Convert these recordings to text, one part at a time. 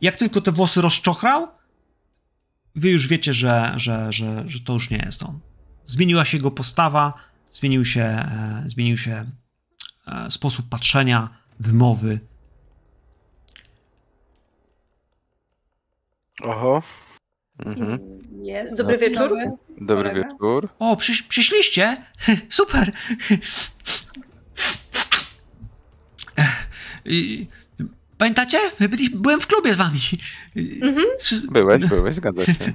jak tylko te włosy rozczochrał, wy już wiecie, że, że, że, że to już nie jest on. Zmieniła się jego postawa, zmienił się, e, zmienił się e, sposób patrzenia, wymowy. Oho. Mhm. Jest. Dobry wieczór. Dobry. Kolega? wieczór. O, przyś, przyszliście? Super! Y, Pamiętacie? Byli, byłem w klubie z wami. Mhm. Byłeś, byłeś, zgadza się.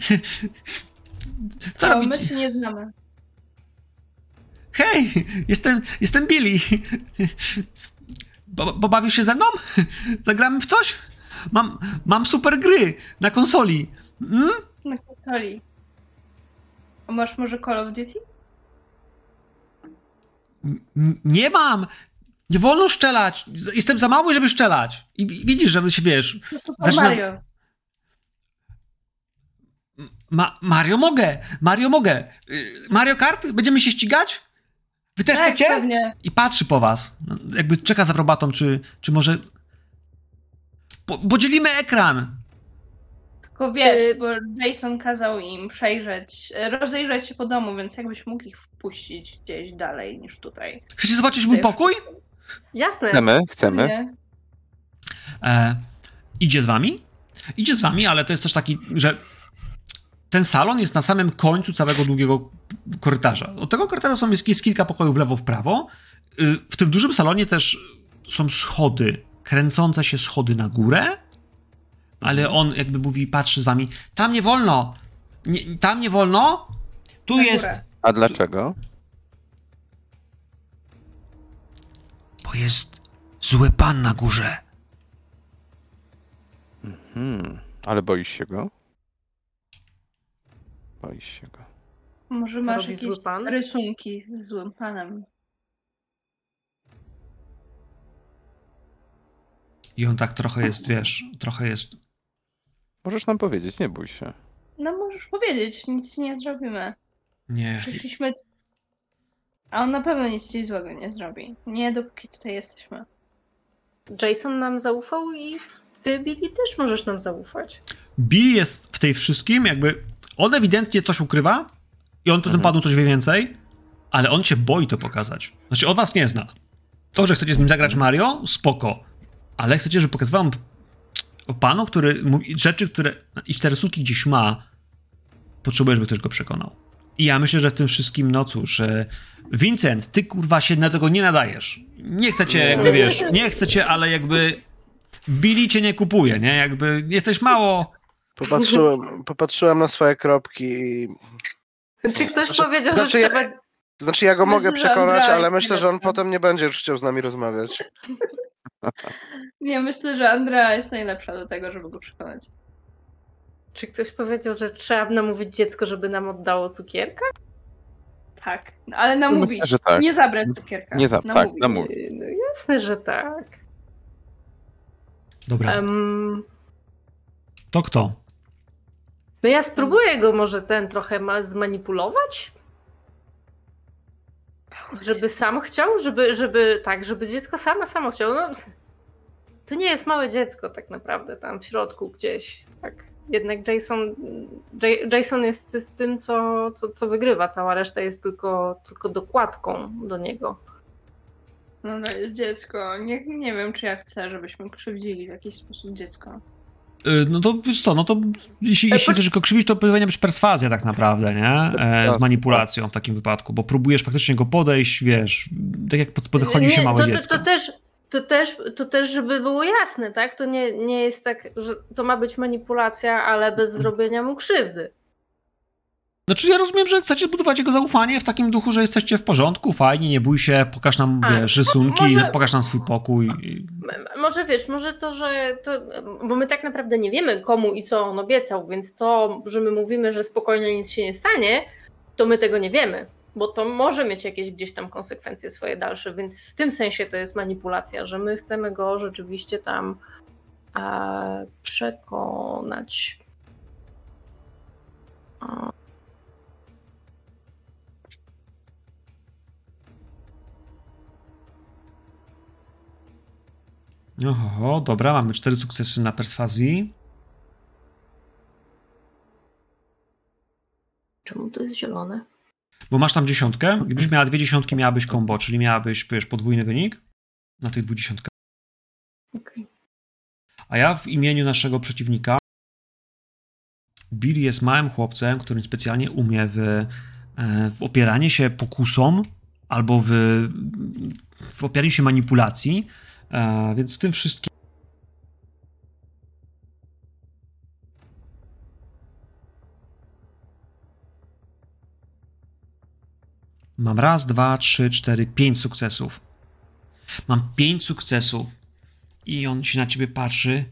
Co O, my robicie? się nie znamy. Hej, jestem, jestem Billy. Bo, pobawisz się ze mną? Zagramy w coś? Mam, mam super gry na konsoli. Mm? Na konsoli. A masz może Call of Duty? N- Nie mam. Nie wolno szczelać. Jestem za mały, żeby szczelać. I widzisz, że się wiesz. No to Zaczyna- Mario. Ma Mario mogę. Mario mogę. Y, Mario Kart? Będziemy się ścigać? Wy też Tak, chcecie? I patrzy po was. No, Jakby czeka za probatą, czy, czy może. Po, podzielimy ekran. Tylko wiesz, Y- bo Jason kazał im przejrzeć, rozejrzeć się po domu, więc jakbyś mógł ich wpuścić gdzieś dalej niż tutaj. Chcecie zobaczyć mój pokój? Jasne. Chcemy, chcemy. E, idzie z wami? Idzie z wami, ale to jest też taki, że ten salon jest na samym końcu całego długiego korytarza. Od tego korytarza są jest, jest kilka pokojów w lewo, w prawo. Y, W tym dużym salonie też są schody, kręcące się schody na górę, ale on jakby mówi, patrzy z wami, tam nie wolno, nie, tam nie wolno, tu Na jest, górę. A dlaczego? Bo jest zły pan na górze. Hmm. Ale boisz się go? Boisz się go. Może Co masz robi jakieś zły pan? rysunki ze złym panem. I on tak trochę jest, wiesz, trochę jest Możesz nam powiedzieć, nie bój się. No możesz powiedzieć, nic ci nie zrobimy. Nie. Przyszliśmy... A on na pewno nic ci złego nie zrobi. Nie, dopóki tutaj jesteśmy. Jason nam zaufał i ty, Billy, też możesz nam zaufać. Billy jest w tej wszystkim, jakby on ewidentnie coś ukrywa i on to tym Mhm. panu coś wie więcej, ale on się boi to pokazać. Znaczy, on was nie zna. To, że chcecie z nim zagrać Mario, spoko. Ale chcecie, żeby pokazywał wam o panu, który mówi rzeczy, które i te rysunki gdzieś ma, potrzebuje, żeby ktoś go przekonał. I ja myślę, że w tym wszystkim, no cóż, e, Vincent, ty kurwa się na tego nie nadajesz. Nie chcecie, jakby wiesz, nie chcecie, ale jakby Billy cię nie kupuje, nie? Jakby jesteś mało... Popatrzyłem, popatrzyłem na swoje kropki i... Czy ktoś Znaczy- powiedział, znaczy że ja- trzeba... Znaczy ja go Myślę, mogę przekonać, ale myślę, że on potem nie będzie już chciał z nami rozmawiać. Nie, myślę, że Andrea jest najlepsza do tego, żeby go przekonać. Czy ktoś powiedział, że trzeba namówić dziecko, żeby nam oddało cukierka? Tak, no, ale namówić. Myślę, że tak. Nie zabrać cukierka. Nie za- tak, namówić. Yy, No jasne, że tak. Dobra, Em, to kto? no ja spróbuję go może ten trochę ma zmanipulować, żeby sam chciał, żeby, żeby tak, żeby dziecko samo samo chciało. No, to nie jest małe dziecko tak naprawdę tam w środku gdzieś. Tak. Jednak Jason, J- Jason jest z tym, co, co, co wygrywa. Cała reszta jest tylko, tylko dokładką do niego. No to jest dziecko. Nie, nie wiem, czy ja chcę, żebyśmy krzywdzili w jakiś sposób dziecko. Y, No to wiesz co, no to jeśli, E, jeśli poc- chcesz go krzywić, to powinna być perswazja tak naprawdę, nie? E, z manipulacją w takim wypadku, bo próbujesz faktycznie go podejść, wiesz, tak jak pod- podchodzi się małe to, dziecko. To, to, też, to, też, to też, żeby było jasne, tak? To nie, nie jest tak, że to ma być manipulacja, ale bez zrobienia mu krzywdy. Znaczy ja rozumiem, że chcecie budować jego zaufanie w takim duchu, że jesteście w porządku, fajnie, nie bój się, pokaż nam, A, wiesz, rysunki, może- pokaż nam swój pokój. Może wiesz, może to, że to, bo my tak naprawdę nie wiemy komu i co on obiecał, więc to, że my mówimy, że spokojnie nic się nie stanie, to my tego nie wiemy, bo to może mieć jakieś gdzieś tam konsekwencje swoje dalsze, więc w tym sensie to jest manipulacja, że my chcemy go rzeczywiście tam e, przekonać. A. Oho, dobra, mamy cztery sukcesy na perswazji. Czemu to jest zielone? Bo masz tam dziesiątkę. Gdybyś miała dwie dziesiątki, miałabyś combo, czyli miałabyś, wiesz, podwójny wynik na tych dwóch dziesiątkach. Okej. A ja w imieniu naszego przeciwnika Bill jest małym chłopcem, który specjalnie umie w, e, w opieranie się pokusom albo w, w opieraniu się manipulacji, e, więc w tym wszystkim Mam raz, dwa, trzy, cztery, pięć sukcesów. Mam pięć sukcesów i on się na ciebie patrzy.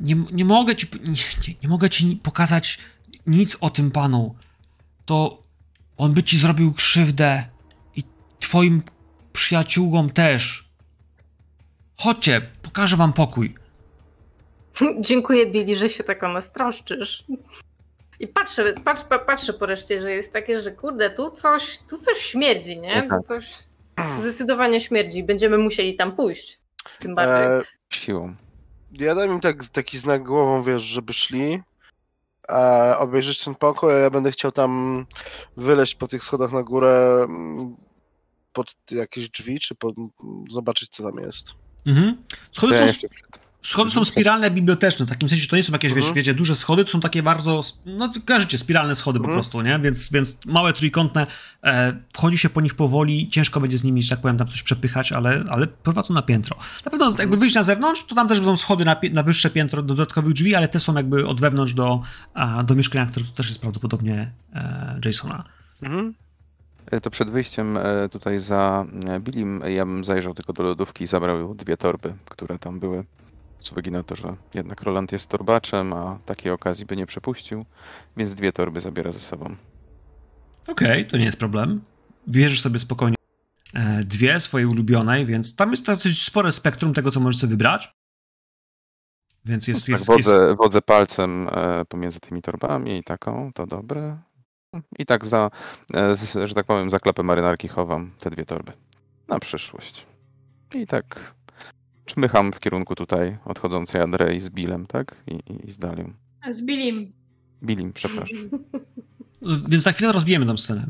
Nie, nie mogę ci, nie, nie, mogę ci pokazać nic o tym panu. To on by ci zrobił krzywdę i twoim przyjaciółom też. Chodźcie, pokażę wam pokój. Dziękuję Billy, że się tak o nas troszczysz. I patrzę, patrz, pa- patrzę po reszcie, że jest takie, że kurde, tu coś, tu coś śmierdzi, nie? Tu Tak. coś zdecydowanie śmierdzi. Będziemy musieli tam pójść. Tym bardziej. E, Siłą. ja dam im tak, taki znak głową, wiesz, żeby szli. A obejrzeć ten pokój, a ja będę chciał tam wyleźć po tych schodach na górę mm, pod jakieś drzwi, czy pod, zobaczyć co tam jest. Mhm. Schody ja są jeszcze przed... Schody są spiralne biblioteczne, w takim sensie, że to nie są jakieś, wiesz, Mhm. wiecie, duże schody, to są takie bardzo, no kojarzycie, spiralne schody po Mhm. prostu, nie? Więc, więc małe, trójkątne, e, wchodzi się po nich powoli, ciężko będzie z nimi, że tak powiem, tam coś przepychać, ale, ale prowadzą na piętro. Na pewno jakby wyjść na zewnątrz, to tam też będą schody na, na wyższe piętro do dodatkowych drzwi, ale te są jakby od wewnątrz do, a, do mieszkania, które to też jest prawdopodobnie e, Jasona. Mhm. E, To przed wyjściem e, tutaj za e, Billim ja bym zajrzał tylko do lodówki i zabrał dwie torby, które tam były. Z uwagi na to, że jednak Roland jest torbaczem, a takiej okazji by nie przepuścił, więc dwie torby zabiera ze sobą. Okej, to nie jest problem. Bierzesz sobie spokojnie e, dwie swojej ulubionej, więc tam jest dosyć spore spektrum tego, co możesz sobie wybrać. Więc jest, tak, jest, jest, wodzę, wodzę palcem e, pomiędzy tymi torbami i taką, to dobre. I tak za, e, że tak powiem, za klapę marynarki chowam te dwie torby. Na przyszłość. I tak czmycham w kierunku tutaj odchodzącej Andrei z Billem, tak? I, i, i z Dalią. Z Billim. Billim, przepraszam. Więc za chwilę rozbijemy tą scenę.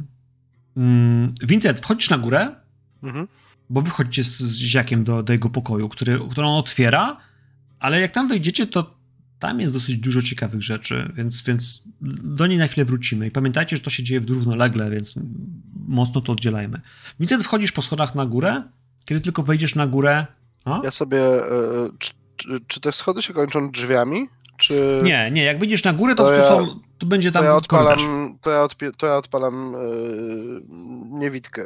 Mm, Vincent, wchodzisz na górę, Mhm. bo wychodzicie z, z ziakiem do, do jego pokoju, który, który on otwiera, ale jak tam wejdziecie, to tam jest dosyć dużo ciekawych rzeczy, więc, więc do niej na chwilę wrócimy. I pamiętajcie, że to się dzieje w równolegle, więc mocno to oddzielajmy. Vincent, wchodzisz po schodach na górę, kiedy tylko wejdziesz na górę... A? Ja sobie. e, Czy, czy, czy te schody się kończą drzwiami? Czy. Nie, nie, jak wyjdziesz na górę, to, To to, ja- są, to będzie To tam ja korytarz. odpalam, to ja, odpie, to ja odpalam yy, niewidkę.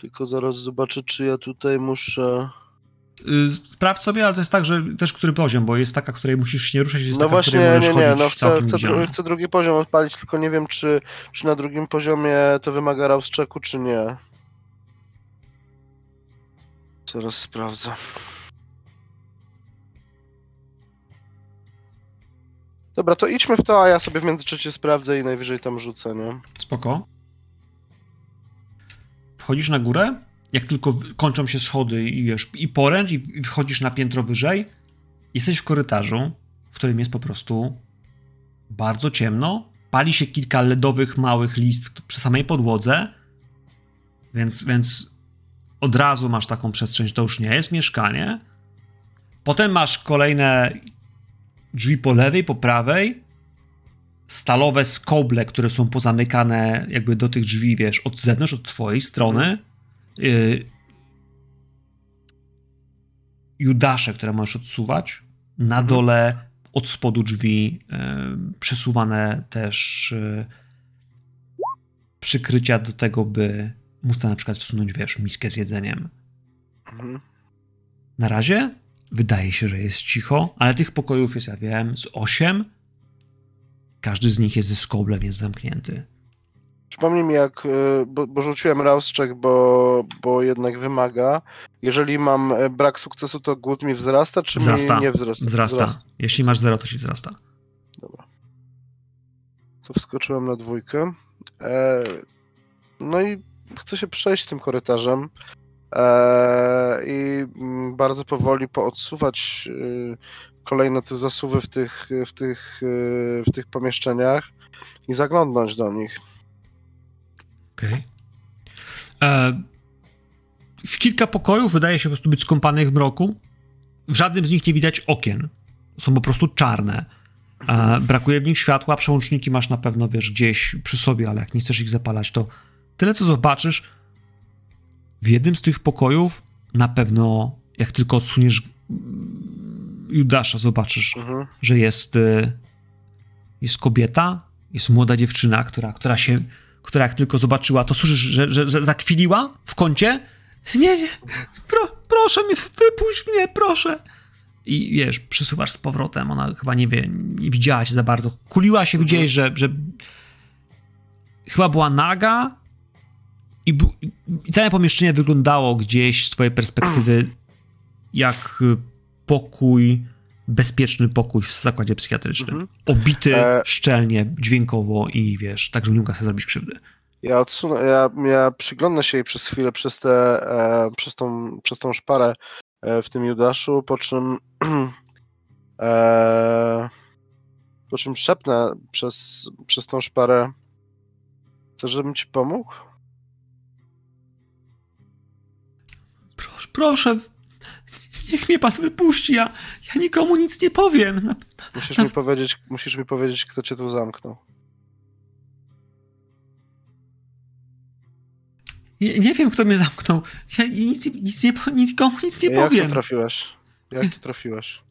Tylko zaraz zobaczę, czy ja tutaj muszę. Y, Sprawdź sobie, ale to jest tak, że też który poziom, bo jest taka, której musisz się nie ruszać, jest No taka, właśnie, której możesz nie, nie, no chcę, chcę, chcę drugi poziom odpalić, tylko nie wiem, czy, czy na drugim poziomie to wymaga rauszczeku, czy nie. Zaraz sprawdzę. Dobra, to idźmy w to, a ja sobie w międzyczasie sprawdzę i najwyżej tam rzucę, nie? Spoko. Wchodzisz na górę, jak tylko kończą się schody i wiesz, i poręcz, i wchodzisz na piętro wyżej, jesteś w korytarzu, w którym jest po prostu bardzo ciemno. Pali się kilka ledowych, małych list przy samej podłodze, więc, więc od razu masz taką przestrzeń, że to już nie jest mieszkanie. Potem masz kolejne drzwi po lewej, po prawej, stalowe skoble, które są pozamykane jakby do tych drzwi, wiesz, od zewnątrz, od twojej strony. Y, Judasze, które możesz odsuwać. Na Mhm. dole od spodu drzwi y, przesuwane też y, przykrycia do tego, by tam na przykład wsunąć, wiesz, miskę z jedzeniem. Mhm. Na razie wydaje się, że jest cicho, ale tych pokojów jest, ja wiem, z osiem. Każdy z nich jest ze skoblem, jest zamknięty. Przypomnij mi, jak, y, bo, bo rzuciłem rauszczek, bo, bo jednak wymaga. Jeżeli mam e, brak sukcesu, to głód mi wzrasta, czy Wzrasta. mi nie wzrasta? Wzrasta. Jeśli masz zero, to ci wzrasta. Dobra. To wskoczyłem na dwójkę. E, no i chcę się przejść tym korytarzem e, i mm, bardzo powoli poodsuwać y, kolejne te zasuwy w tych, w tych, y, w tych pomieszczeniach. i zaglądnąć do nich. Okej. E, W kilka pokojów wydaje się po prostu być skąpanych w mroku. W żadnym z nich nie widać okien. Są po prostu czarne. E, brakuje w nich światła, przełączniki masz na pewno, wiesz, gdzieś przy sobie, ale jak nie chcesz ich zapalać, to tyle, co zobaczysz, w jednym z tych pokojów na pewno, jak tylko odsuniesz Judasza, zobaczysz, Mhm. że jest, y, jest kobieta, jest młoda dziewczyna, która, która się, która jak tylko zobaczyła, to słyszysz, że, że, że zakwiliła w kącie. Nie, nie, pro, proszę mnie, wypuść mnie, proszę. I wiesz, przysuwasz z powrotem, ona chyba nie wie, nie widziała się za bardzo. Kuliła się, widziałeś, że, że chyba była naga i, i całe pomieszczenie wyglądało gdzieś z twojej perspektywy jak y, pokój, bezpieczny pokój w zakładzie psychiatrycznym. Mhm. Obity E- szczelnie, dźwiękowo i wiesz, tak, żeby nie mógł sobie zrobić krzywdy. Ja odsunę, ja, ja przyglądam się jej przez chwilę przez, te, e, przez, tą, przez tą szparę e, w tym Judaszu, po czym e, po czym szepnę przez, przez tą szparę Chcesz, żebym ci pomógł? Proszę, niech mnie pan wypuści, ja, ja nikomu nic nie powiem. Na- Musisz mi powiedzieć, musisz mi powiedzieć, kto cię tu zamknął. Nie, nie wiem, kto mnie zamknął. Ja nic, nic nie, nikomu nic nie Jak tu powiem. trafiłeś? Jak tu trafiłeś?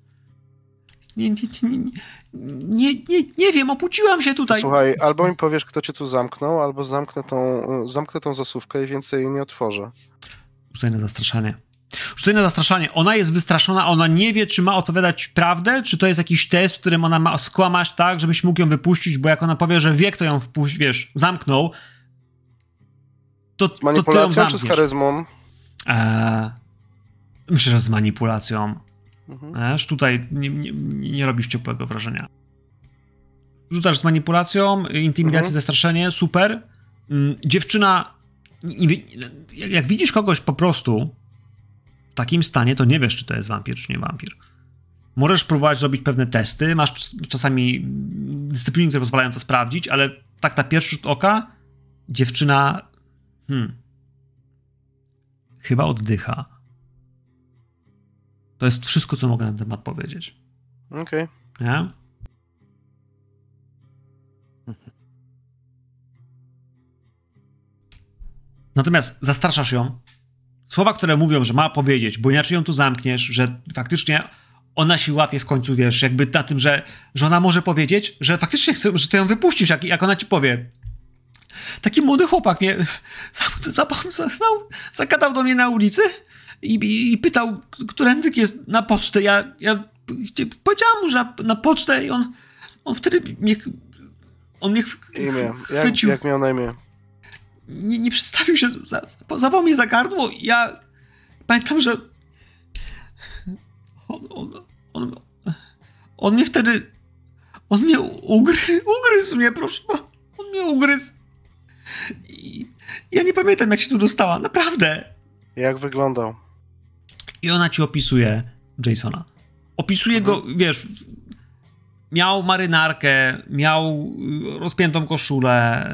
Nie, nie, nie, nie, nie, wiem, obudziłam się tutaj. Słuchaj, albo mi powiesz, kto cię tu zamknął, albo zamknę tą, zamknę tą zasówkę i więcej jej nie otworzę. Rzucaj na zastraszanie. Na zastraszanie. Ona jest wystraszona, ona nie wie, czy ma opowiadać prawdę, czy to jest jakiś test, w którym ona ma skłamać tak, żebyś mógł ją wypuścić, bo jak ona powie, że wie, kto ją wpuść, wiesz, zamknął, to, Z to ty ją manipulacją czy z zamkniesz. charyzmą? Eee, myślę, że z manipulacją. Mhm. Wiesz, tutaj nie, nie, nie robisz ciepłego wrażenia. Rzucasz z manipulacją, intimidacja, Mhm. zastraszenie, super. Mm, Dziewczyna, jak widzisz kogoś po prostu w takim stanie, to nie wiesz, czy to jest wampir, czy nie wampir. Możesz próbować robić pewne testy, masz czasami dyscypliny, które pozwalają to sprawdzić, ale tak na pierwszy rzut oka dziewczyna hmm, chyba oddycha. To jest wszystko, co mogę na ten temat powiedzieć. Okej. Nie? Natomiast zastraszasz ją. Słowa, które mówią, że ma powiedzieć, bo inaczej ją tu zamkniesz, że faktycznie ona się łapie w końcu, wiesz, jakby na tym, że, że ona może powiedzieć, że faktycznie chce, że ty ją wypuścisz, jak, jak ona ci powie. Taki młody chłopak mnie za- za- za- zagadał do mnie na ulicy i, i, i pytał, którędy jest na pocztę. Ja, ja powiedziałam mu, że na, na pocztę i on, on wtedy mnie, on mnie ch- Imię. Jak, chwycił. jak miał na imię? Nie, nie przedstawił się, za, zawał mnie za gardło i ja pamiętam, że on, on, on, on mnie wtedy, on mnie ugry, ugryzł mnie, proszę, pana. on mnie ugryzł. I ja nie pamiętam, jak się tu dostała, naprawdę. Jak wyglądał? I ona ci opisuje Jasona. Opisuje go, wiesz, miał marynarkę, miał y, rozpiętą koszulę,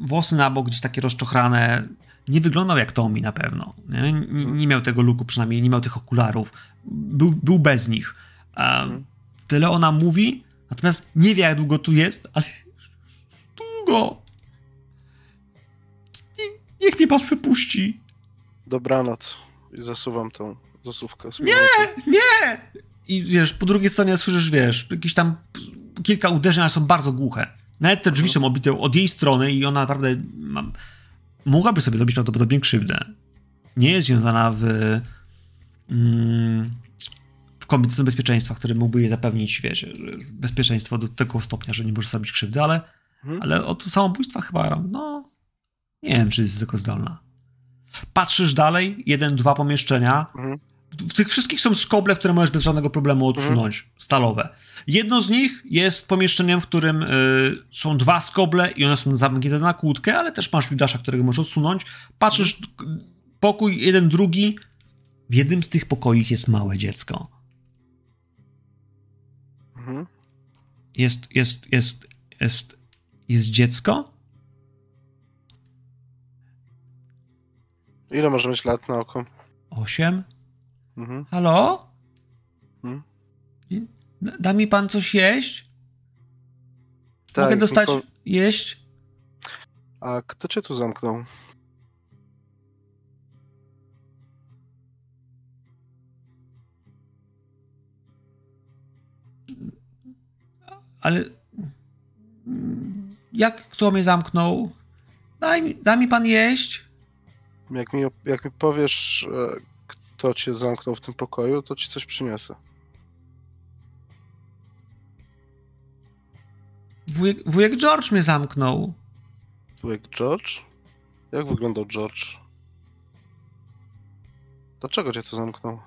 włosy na bok gdzieś takie rozczochrane. Nie wyglądał jak Tommy na pewno. Nie, nie, nie miał tego luku, przynajmniej nie miał tych okularów. Był, był bez nich. A tyle ona mówi, natomiast nie wie, jak długo tu jest, ale długo. Nie- Niech mnie pan wypuści. Dobranoc. I zasuwam tą zasówkę. z Nie! Nie! I wiesz, po drugiej stronie słyszysz, wiesz, jakieś tam kilka uderzeń, ale są bardzo głuche. Nawet te drzwi są obite od jej strony i ona naprawdę ma, mogłaby sobie zrobić prawdopodobnie krzywdę. Nie jest związana w, mm, w kombinezon bezpieczeństwa, który mógłby jej zapewnić, wiesz, bezpieczeństwo do tego stopnia, że nie może zrobić krzywdy, ale, Mhm. ale od samobójstwa chyba, no, nie wiem, czy jest tylko zdolna. Patrzysz dalej, jeden, dwa pomieszczenia, Mhm. W tych wszystkich są skoble, które możesz bez żadnego problemu odsunąć, stalowe. Jedno z nich jest pomieszczeniem, w którym y, są dwa skoble i one są zamknięte na kłódkę, ale też masz Judasza, którego możesz odsunąć. Patrzysz, k- pokój jeden, drugi. W jednym z tych pokoi jest małe dziecko. Mhm. Jest, jest, jest, jest, jest dziecko? Ile może mieć lat na oko? Osiem? Mhm. Halo? Hmm? Da- mi pan coś jeść? Tak, Mogę dostać tylko- jeść? A kto cię tu zamknął? Ale. Jak kto mnie zamknął? Daj mi, da mi pan jeść? Jak mi, jak mi powiesz, e, kto cię zamknął w tym pokoju, to ci coś przyniosę. Wujek, wujek George mnie zamknął. Wujek George? Jak wyglądał George? Dlaczego cię tu zamknął?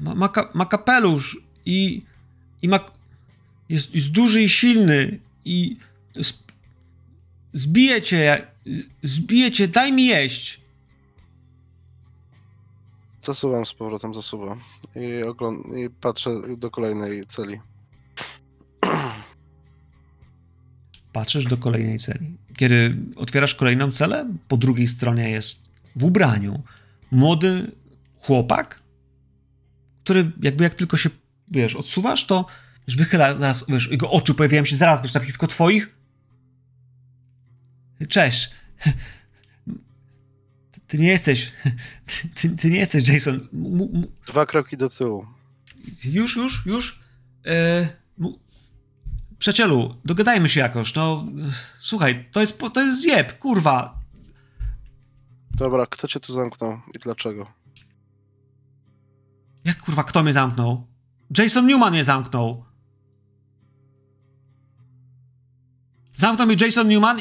Ma, ma, ka, ma kapelusz i, i ma. Jest, jest duży i silny i. Zbije cię. Zbije cię, daj mi jeść. Zasuwam z powrotem, zasuwam. I, ogląd- I patrzę do kolejnej celi. Patrzysz do kolejnej celi. Kiedy otwierasz kolejną celę, po drugiej stronie jest w ubraniu młody chłopak, który jakby jak tylko się, wiesz, odsuwasz, to wiesz, wychyla zaraz, wiesz, jego oczy pojawiają się zaraz, wiesz, naprzeciwko twoich. Cześć. Ty, nie jesteś, ty, ty, nie jesteś Jason. M- Dwa kroki do tyłu. już, już, już. E, przyjacielu, dogadajmy się jakoś. No, słuchaj, to jest, to jest zjeb, kurwa. Dobra, kto cię tu zamknął i dlaczego? Jak kurwa, kto mnie zamknął? Jason Newman mnie zamknął. Zamknął mnie Jason Newman.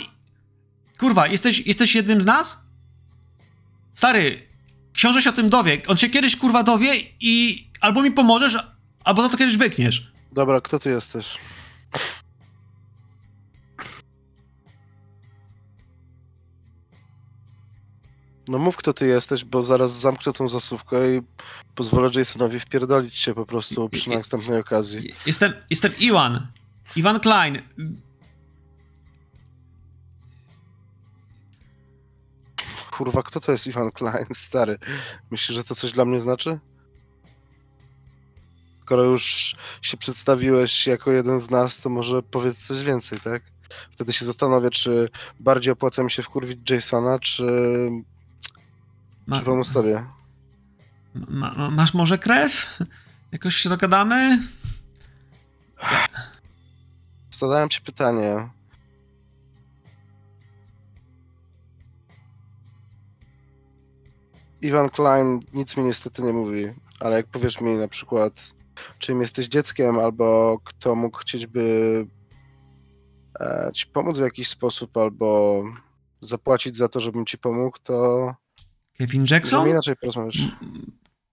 Kurwa, jesteś, jesteś jednym z nas? Stary, książę się o tym dowie. On się kiedyś kurwa dowie i albo mi pomożesz, albo za to kiedyś bykniesz. Dobra, kto ty jesteś? No mów, kto ty jesteś, bo zaraz zamknę tą zasówkę i pozwolę Jasonowi wpierdolić cię po prostu przy następnej okazji. Jestem, jestem Iwan. Iwan Klein. Kurwa, kto to jest Ivan Klein, stary? Myślisz, że to coś dla mnie znaczy? Skoro już się przedstawiłeś jako jeden z nas, to może powiedz coś więcej, tak? Wtedy się zastanowię, czy bardziej opłaca mi się wkurwić Jasona, czy, Ma, czy pomóc sobie. ma, ma, masz może krew? Jakoś się dogadamy? Zadałem ci pytanie. Ivan Klein nic mi niestety nie mówi, ale jak powiesz mi na przykład, czym jesteś dzieckiem, albo kto mógł chcieć by e, ci pomóc w jakiś sposób, albo zapłacić za to, żebym ci pomógł, to Kevin Jackson? inaczej porozmawiać.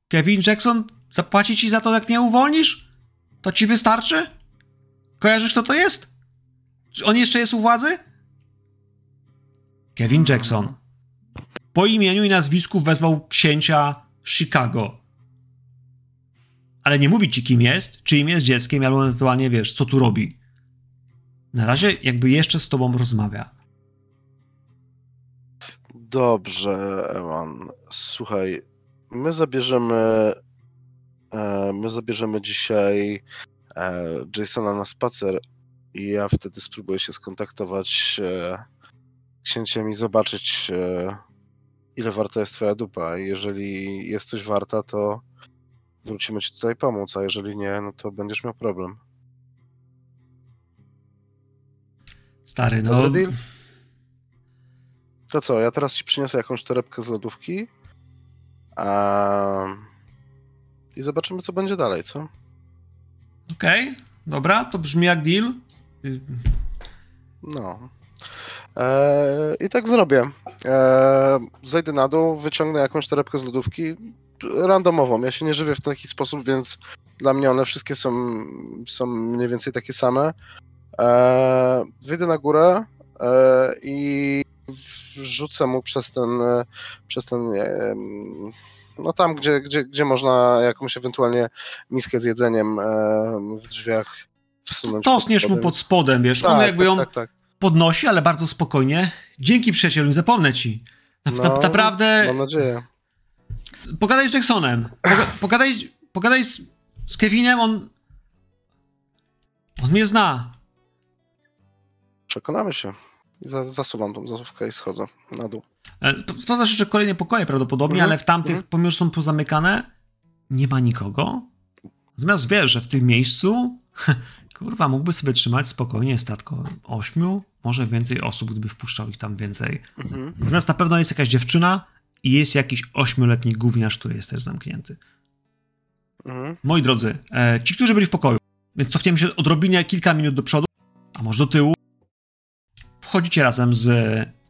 Kevin Jackson zapłaci ci za to, jak mnie uwolnisz? To ci wystarczy? Kojarzysz, kto to jest? Czy on jeszcze jest u władzy? Kevin Jackson. Po imieniu i nazwisku wezwał księcia Chicago. Ale nie mówi ci, kim jest, czyim jest dzieckiem, albo ewentualnie wiesz, co tu robi. Na razie jakby jeszcze z tobą rozmawia. Dobrze, Ewan. Słuchaj, my zabierzemy. E, my zabierzemy dzisiaj e, Jasona na spacer i ja wtedy spróbuję się skontaktować e, z księciem i zobaczyć, ile warta jest twoja dupa. Jeżeli jest coś warta, to wrócimy ci tutaj pomóc, a jeżeli nie, no to będziesz miał problem. Stary, no. Dobry deal? To co, ja teraz ci przyniosę jakąś torebkę z lodówki. A... I zobaczymy, co będzie dalej, co? Okej, dobra, to brzmi jak deal. Y, No. E, I tak zrobię. E, zejdę na dół, wyciągnę jakąś torebkę z lodówki. Randomową. Ja się nie żywię w taki sposób, więc dla mnie one wszystkie są, są mniej więcej takie same. E, wyjdę na górę i wrzucę mu przez ten, przez ten no tam, gdzie, gdzie, gdzie można jakąś ewentualnie miskę z jedzeniem w drzwiach wsunąć. Tosniesz mu pod spodem, wiesz, tak, on jakby tak, ją Tak, tak. Podnosi, ale bardzo spokojnie. Dzięki przyjacielu, nie zapomnę ci. Na, na, No, naprawdę Mam nadzieję. pogadaj z Jacksonem. Poga, pogadaj, pogadaj z, z Kevinem, on on mnie zna. Przekonamy się. Zasuwam tą zasówkę i schodzę na dół. E, To, to znaczy, że kolejne pokoje prawdopodobnie, Mhm, ale w tamtych, mhm. pomimo że są pozamykane, nie ma nikogo. Natomiast wiesz, że w tym miejscu, kurwa, mógłby sobie trzymać spokojnie statko ośmiu, może więcej osób, gdyby wpuszczał ich tam więcej. Mhm. Natomiast na pewno jest jakaś dziewczyna i jest jakiś ośmioletni gówniarz, który jest też zamknięty. Mhm. Moi drodzy, e, ci, którzy byli w pokoju, więc cofniemy się odrobinę kilka minut do przodu, a może do tyłu, wchodzicie razem z,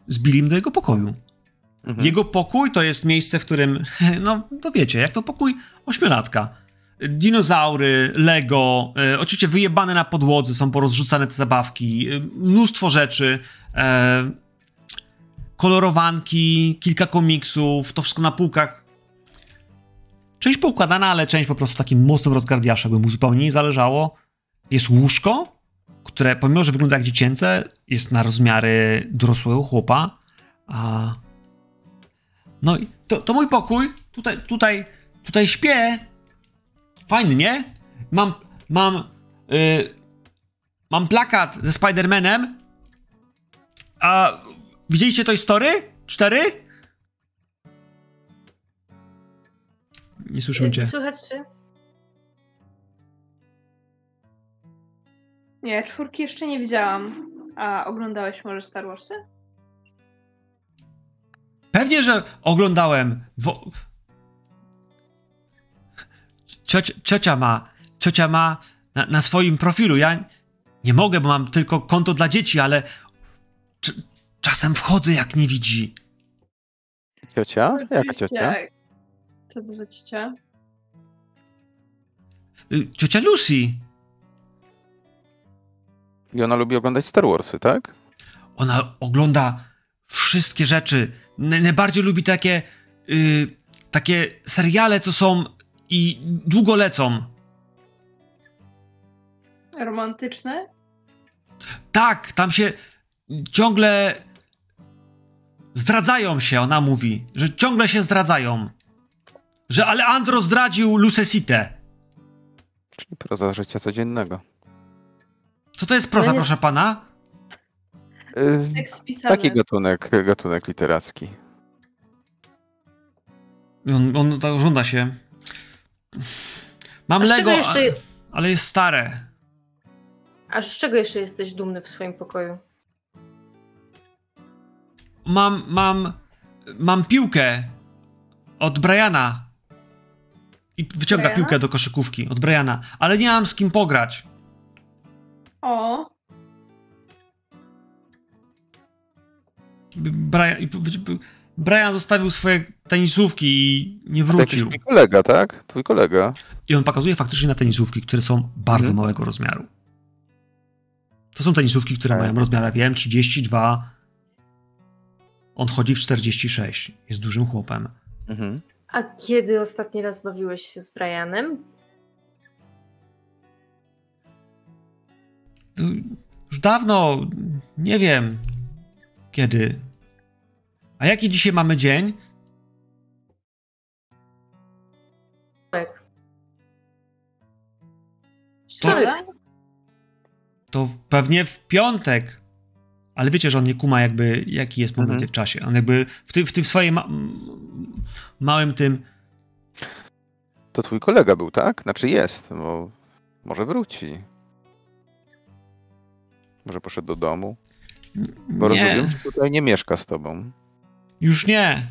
z Billim do jego pokoju. Mhm. Jego pokój to jest miejsce, w którym, no to wiecie, jak to pokój ośmiolatka. Dinozaury, Lego, e, oczywiście wyjebane na podłodze, są porozrzucane te zabawki, e, mnóstwo rzeczy, e, kolorowanki, kilka komiksów, to wszystko na półkach. Część poukładana, ale część po prostu takim mocnym rozgardiaszem, by mu zupełnie nie zależało. Jest łóżko, które pomimo, że wygląda jak dziecięce, jest na rozmiary dorosłego chłopa, a no i to, to mój pokój. Tutaj, tutaj, tutaj śpię. Fajny, nie? Mam, mam, y, mam plakat ze Spider-Manem. A widzieliście Toy Story? Cztery? Nie słyszymy cię. Słychać? Nie, czwórki jeszcze nie widziałam. A oglądałeś może Star Warsy? Pewnie, że oglądałem. Wo... Ciocia, ciocia ma, ciocia ma na, na swoim profilu. Ja nie mogę, bo mam tylko konto dla dzieci, ale cz- czasem wchodzę, jak nie widzi. Ciocia? Jaka ciocia? Co to za ciocia? Y, Ciocia Lucy. I ona lubi oglądać Star Warsy, tak? Ona ogląda wszystkie rzeczy. N- najbardziej lubi takie, y, takie seriale, co są i długo lecą. Romantyczne? Tak, tam się ciągle zdradzają się, ona mówi, że ciągle się zdradzają. Że Aleandro zdradził Lucesitę. Czyli proza życia codziennego. Co to jest proza, No nie- proszę pana? Yy, taki gatunek, gatunek literacki. On, on tak ogląda się. Mam Lego, jeszcze, a- ale jest stare. a z czego jeszcze jesteś dumny w swoim pokoju? Mam, mam, mam piłkę od Briana. I wyciąga Briana? piłkę do koszykówki od Briana, ale nie mam z kim pograć. O, Brian, Brian zostawił swoje tenisówki i nie To wrócił. twój kolega, tak? Twój kolega. I on pokazuje faktycznie na tenisówki, które są bardzo Mhm. małego rozmiaru. To są tenisówki, które Tak. mają rozmiar, ja wiem, 32. On chodzi w 46. Jest dużym chłopem. Mhm. A kiedy ostatni raz bawiłeś się z Brianem? To Już dawno, nie wiem kiedy. A jaki dzisiaj mamy dzień? Środa? To w- pewnie w piątek. Ale wiecie, że on nie kuma jakby, jaki jest moment Mhm. w czasie. On jakby w tym, w tym swoim ma- małym tym To twój kolega był, tak? Znaczy jest, bo może wróci. Może poszedł do domu. Bo nie, rozumiem, że tutaj nie mieszka z tobą. Już nie,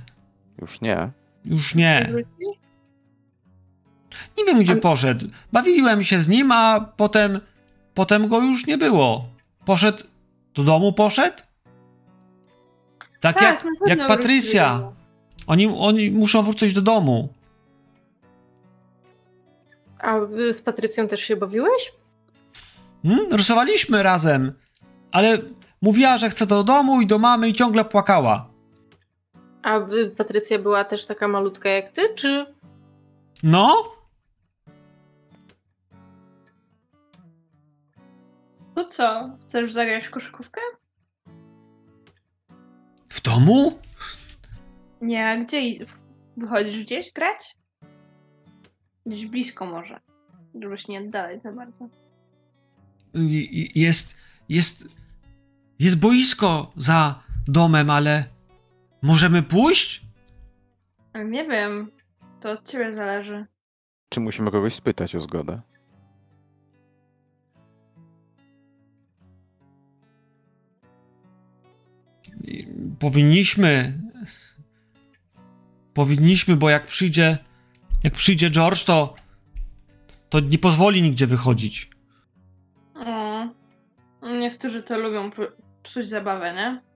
Już nie. już nie. Nie wiem, gdzie poszedł. Bawiłem się z nim, a potem, potem go już nie było. Poszedł, do domu poszedł? Tak, Tak, jak, jak Patrycja. domu. Oni, oni muszą wrócić do domu. A z Patrycją też się bawiłeś? Hmm? Rysowaliśmy razem, ale mówiła, że chce do domu i do mamy i ciągle płakała. A Patrycja była też taka malutka jak ty, czy... No? To co? Chcesz zagrać w koszykówkę? W domu? Nie, a gdzie wychodzisz gdzieś grać? Gdzieś blisko może. Żebyś nie oddalać za bardzo. Jest, jest, jest boisko za domem, ale możemy pójść? Nie wiem. To od ciebie zależy. Czy musimy kogoś spytać o zgodę? Powinniśmy. Powinniśmy, bo jak przyjdzie. Jak przyjdzie George, to. To nie pozwoli nigdzie wychodzić. O. Niektórzy to lubią psuć zabawę, nie?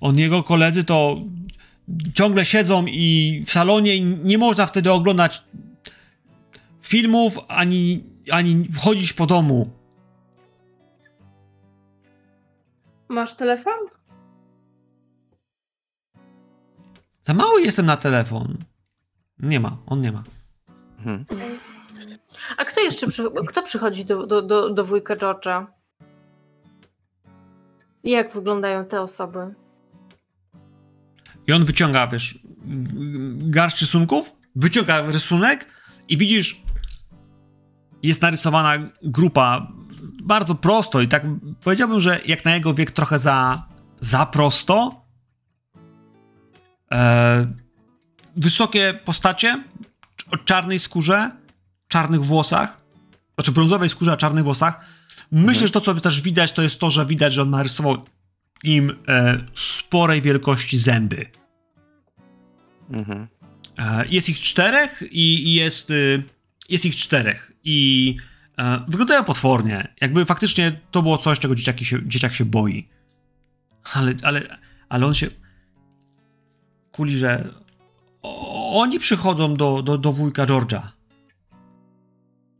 On, jego koledzy to ciągle siedzą i w salonie i nie można wtedy oglądać filmów, ani, ani wchodzić po domu. Masz telefon? Za mały jestem na telefon. Nie ma, on nie ma. Mhm. A kto jeszcze przy... kto przychodzi do, do, do, do wujka George'a? Jak wyglądają te osoby? I on wyciąga, wiesz, garść rysunków, wyciąga rysunek i widzisz, jest narysowana grupa bardzo prosto i tak powiedziałbym, że jak na jego wiek trochę za, za prosto. E, wysokie postacie o czarnej skórze, czarnych włosach, znaczy brązowej skórze, a czarnych włosach. Myślę, że to, co też widać, to jest to, że widać, że on narysował im e, sporej wielkości zęby. Mhm. E, jest ich czterech i, i jest, y, jest ich czterech i e, wyglądają potwornie. Jakby faktycznie to było coś, czego dzieciaki się, dzieciak się boi. Ale, ale, ale on się kuli, że o, oni przychodzą do, do, do wujka George'a.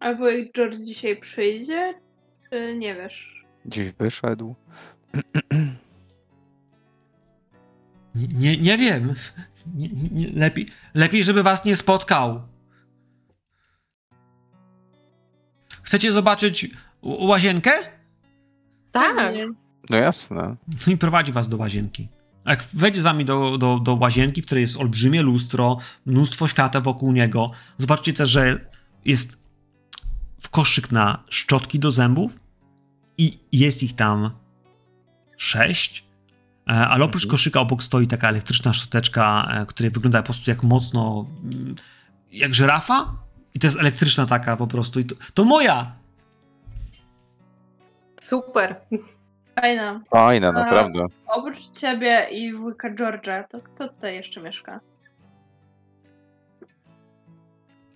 A wujek George dzisiaj przyjdzie? Czy nie wiesz? Dziś wyszedł. Nie, nie, nie wiem. Nie, nie, lepiej, lepiej, żeby was nie spotkał. Chcecie zobaczyć łazienkę? Tak. No jasne. No i prowadzi was do łazienki. A Jak wejdzie z wami do, do, do łazienki, w której jest olbrzymie lustro, mnóstwo światła wokół niego, zobaczcie też, że jest w koszyk na szczotki do zębów i jest ich tam sześć, ale oprócz Mhm. koszyka obok stoi taka elektryczna szczoteczka, e, która wygląda po prostu jak mocno mm, jak żyrafa i to jest elektryczna taka po prostu i to, to moja! Super. Fajna. Fajna, A- naprawdę. Oprócz ciebie i wujka George'a, to kto tutaj jeszcze mieszka?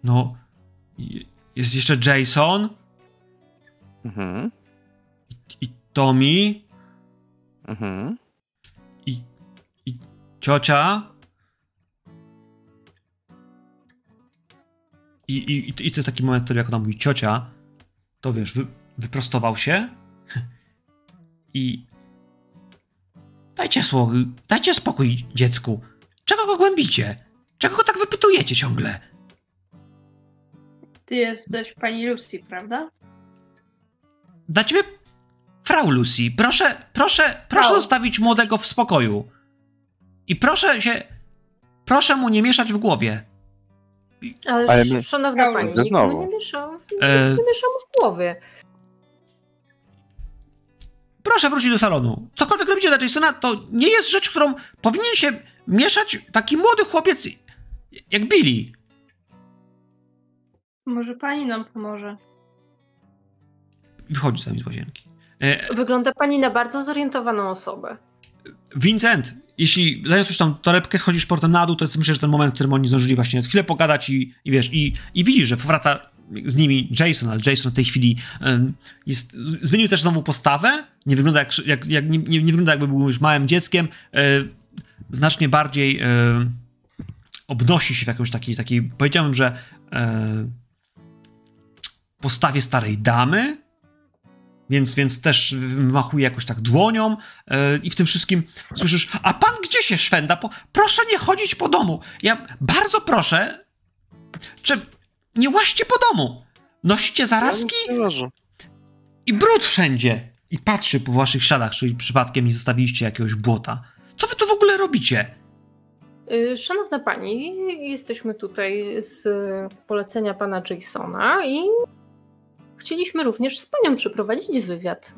No, i- jest jeszcze Jason Mhm. i Tommy Mhm. Ciocia. I, i, i to jest taki moment, który jak ona mówi ciocia, to wiesz, wy, wyprostował się i dajcie słowo, dajcie spokój dziecku. Czego go głębicie? Czego go tak wypytujecie ciągle? Ty jesteś pani Lucy, prawda? Dla ciebie, Frau Lucy, proszę, proszę, proszę Frau. zostawić młodego w spokoju. I proszę się, proszę mu nie mieszać w głowie. Ale, Ale sz- my- szanowna pani, nikt znowu. mu nie miesza, E, nie miesza mu w głowie. proszę wrócić do salonu. Cokolwiek robicie dla Jasona, to nie jest rzecz, którą powinien się mieszać taki młody chłopiec jak Billy. Może pani nam pomoże. I Wychodzi sami z łazienki. E, Wygląda pani na bardzo zorientowaną osobę. Vincent, jeśli zając już tam torebkę, schodzisz portem na dół, to jest, myślę, że ten moment, w którym oni zdążyli właśnie chwilę pogadać i, i wiesz, i, i widzisz, że wraca z nimi Jason, ale Jason w tej chwili em, jest, zmienił też znowu postawę, nie wygląda jak, jak, jak nie, nie wygląda jakby był już małym dzieckiem, e, znacznie bardziej e, obnosi się w jakąś takiej, takiej powiedziałbym, że e, postawie starej damy, więc, więc też machuje jakoś tak dłonią e, i w tym wszystkim słyszysz, a pan gdzie się szwenda? Po, proszę nie chodzić po domu. Ja bardzo proszę, czy nie łaźcie po domu. Nosicie zarazki i brud wszędzie. i patrzy po waszych śladach, czy przypadkiem nie zostawiliście jakiegoś błota. Co wy tu w ogóle robicie? Y, Szanowna pani, jesteśmy tutaj z polecenia pana Jasona i chcieliśmy również z panią przeprowadzić wywiad.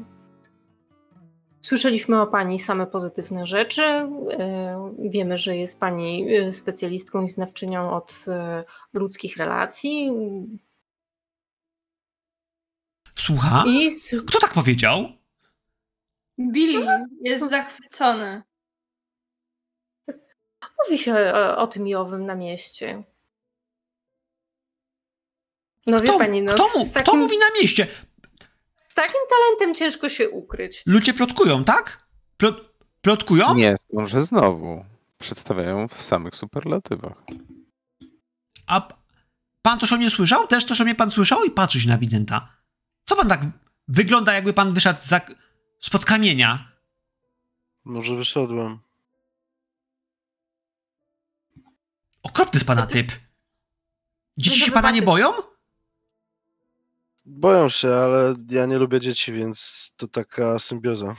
Słyszeliśmy o pani same pozytywne rzeczy. y, Wiemy, że jest pani y, specjalistką i znawczynią od y, ludzkich relacji. Słucha? I Kto tak powiedział? Billy jest zachwycony. mówi się o, o tym i owym na mieście. No wie Kto, pani, no kto, z, mu, z, kto takim, mówi na mieście? z takim talentem ciężko się ukryć. Ludzie plotkują, tak? Plot, plotkują? Nie, skądże znowu. Przedstawiają w samych superlatywach. A pan też o mnie słyszał? Też też o mnie pan słyszał? I patrzy się na Widzenta. Co pan tak wygląda, jakby pan wyszedł za, spod kamienia? Może wyszedłem. Okropny z pana typ. Dzieci Może się pana nie boją? Boją się, ale ja nie lubię dzieci, więc to taka symbioza.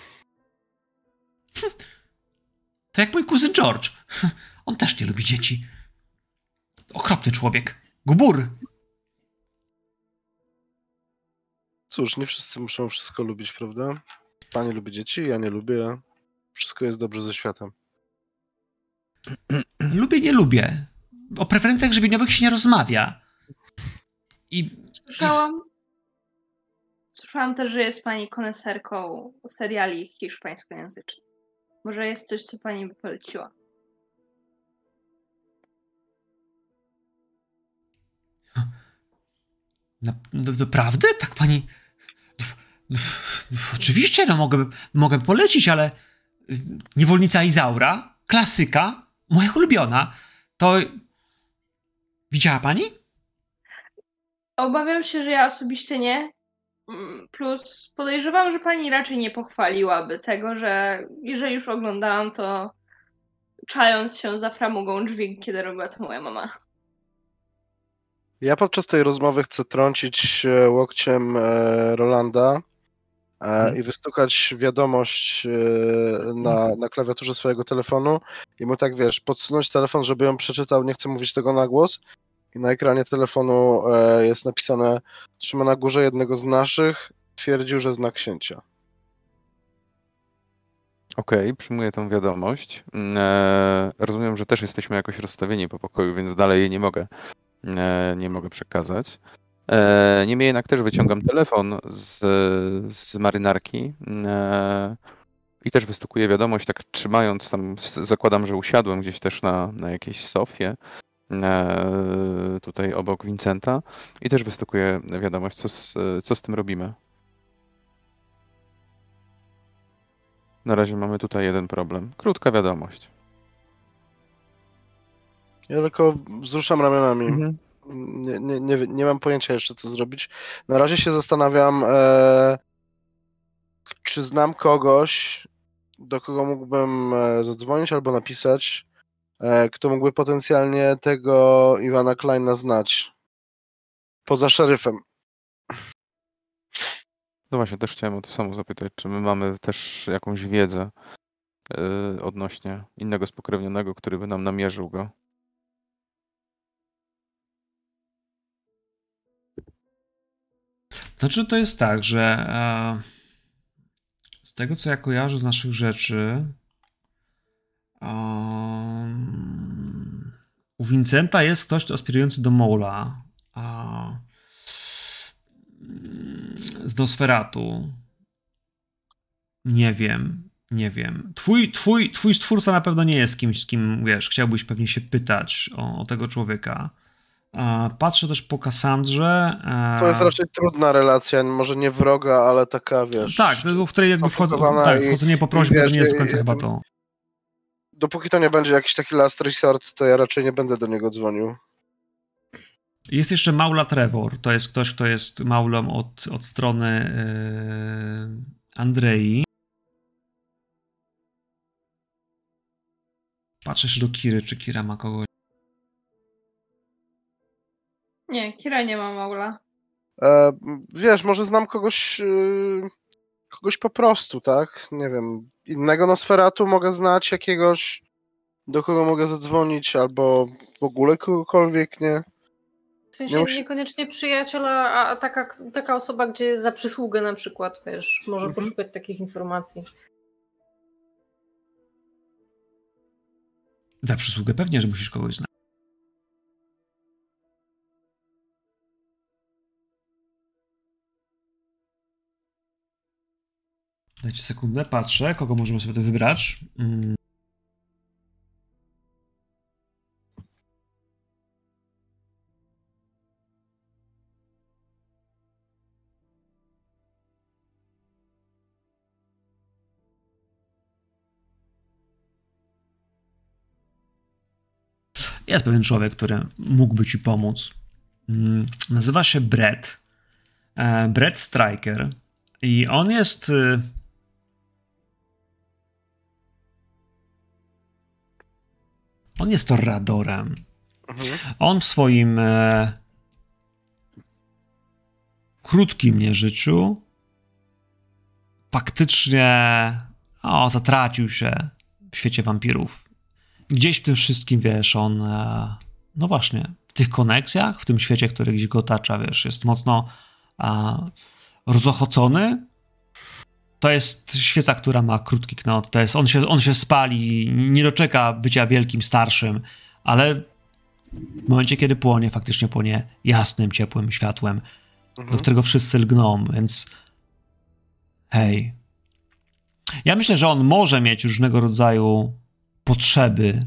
To jak mój kuzyn George. On też nie lubi dzieci. Okropny człowiek. Gubur. Cóż, nie wszyscy muszą wszystko lubić, prawda? Pani lubi dzieci, ja nie lubię. Wszystko jest dobrze ze światem. Lubię, nie lubię. O preferencjach żywieniowych się nie rozmawia. I Słyszałam. Słyszałam też, że jest pani koneserką seriali hiszpańskojęzycznych. Może jest coś, co pani by poleciła. Na, no, naprawdę? Tak pani. No, no, no, oczywiście, no mogę, mogę polecić, ale y, Niewolnica Izaura, klasyka, moja ulubiona. To. Widziała pani? Obawiam się, że ja osobiście nie. Plus podejrzewam, że pani raczej nie pochwaliłaby tego, że jeżeli już oglądałam, to czając się za framugą drzwi, kiedy robiła to moja mama. Ja podczas tej rozmowy chcę trącić łokciem e, Rolanda e, Mhm. i wystukać wiadomość e, na, na klawiaturze swojego telefonu i mu tak, wiesz, podsunąć telefon, żeby ją przeczytał, nie chcę mówić tego na głos. I na ekranie telefonu e, jest napisane trzyma na górze jednego z naszych, twierdził, że zna księcia. Okej, przyjmuję tą wiadomość. Mm, E, rozumiem, że też jesteśmy jakoś rozstawieni po pokoju, więc dalej jej nie mogę, e, nie mogę przekazać. E, niemniej jednak też wyciągam telefon z, z marynarki e, i też wystukuję wiadomość, tak trzymając tam, zakładam, że usiadłem gdzieś też na, na jakiejś sofie, tutaj obok Vincenta i też wystukuję wiadomość, co z, co z tym robimy. Na razie mamy tutaj jeden problem. Krótka wiadomość. Ja tylko wzruszam ramionami. Mhm. Nie, nie, nie, nie mam pojęcia jeszcze, co zrobić. Na razie się zastanawiam, e, czy znam kogoś, do kogo mógłbym e, zadzwonić albo napisać, e, kto mógłby potencjalnie tego Iwana Kleina znać. Poza szeryfem. No właśnie, też chciałem o to samo zapytać, czy my mamy też jakąś wiedzę yy, odnośnie innego spokrewnionego, który by nam namierzył go. Znaczy, to jest tak, że e, z tego, co ja kojarzę z naszych rzeczy, um, u Vincenta jest ktoś aspirujący do Mola, a, mm, z Nosferatu. Nie wiem, nie wiem. Twój, twój, twój stwórca na pewno nie jest kimś, z kim, wiesz, chciałbyś pewnie się pytać o, o tego człowieka. Patrzę też po Kassandrze. To jest raczej trudna relacja, może nie wroga, ale taka, wiesz... tak, w której jakby skomplikowana tak, i- wchodzenie po prośbie to wiesz, nie jest do i- końca i- chyba to. Dopóki to nie będzie jakiś taki last resort, to ja raczej nie będę do niego dzwonił. Jest jeszcze Maula Trevor, to jest ktoś, kto jest Maulą od, od strony yy, Andrei. Patrzę się do Kiry, czy Kira ma kogoś. Nie, Kira nie ma maula. E, wiesz, może znam kogoś, e, kogoś po prostu, tak? Nie wiem, innego Nosferatu mogę znać, jakiegoś, do kogo mogę zadzwonić, albo w ogóle kogokolwiek, nie? W sensie Nie musi- niekoniecznie przyjaciela, a taka, taka osoba, gdzie za przysługę na przykład, wiesz, może Mhm. poszukać takich informacji. Za przysługę pewnie, że musisz kogoś znać. Dajcie sekundę, patrzę, kogo możemy sobie wybrać. Mm. Jest pewien człowiek, który mógłby ci pomóc. Mm, Nazywa się Brett. E, Brett Striker. I on jest. On jest torradorem. Mhm. On w swoim e, krótkim nieżyciu faktycznie o, zatracił się w świecie wampirów. Gdzieś w tym wszystkim, wiesz, on e, no właśnie, w tych koneksjach, w tym świecie, który gdzieś go otacza, wiesz, jest mocno a, rozochocony. To jest świeca, która ma krótki knot. To jest, on, się, on się spali, nie doczeka bycia wielkim, starszym, ale w momencie, kiedy płonie, faktycznie płonie jasnym, ciepłym światłem, do Mhm. którego wszyscy lgną, więc hej. Ja myślę, że on może mieć różnego rodzaju potrzeby,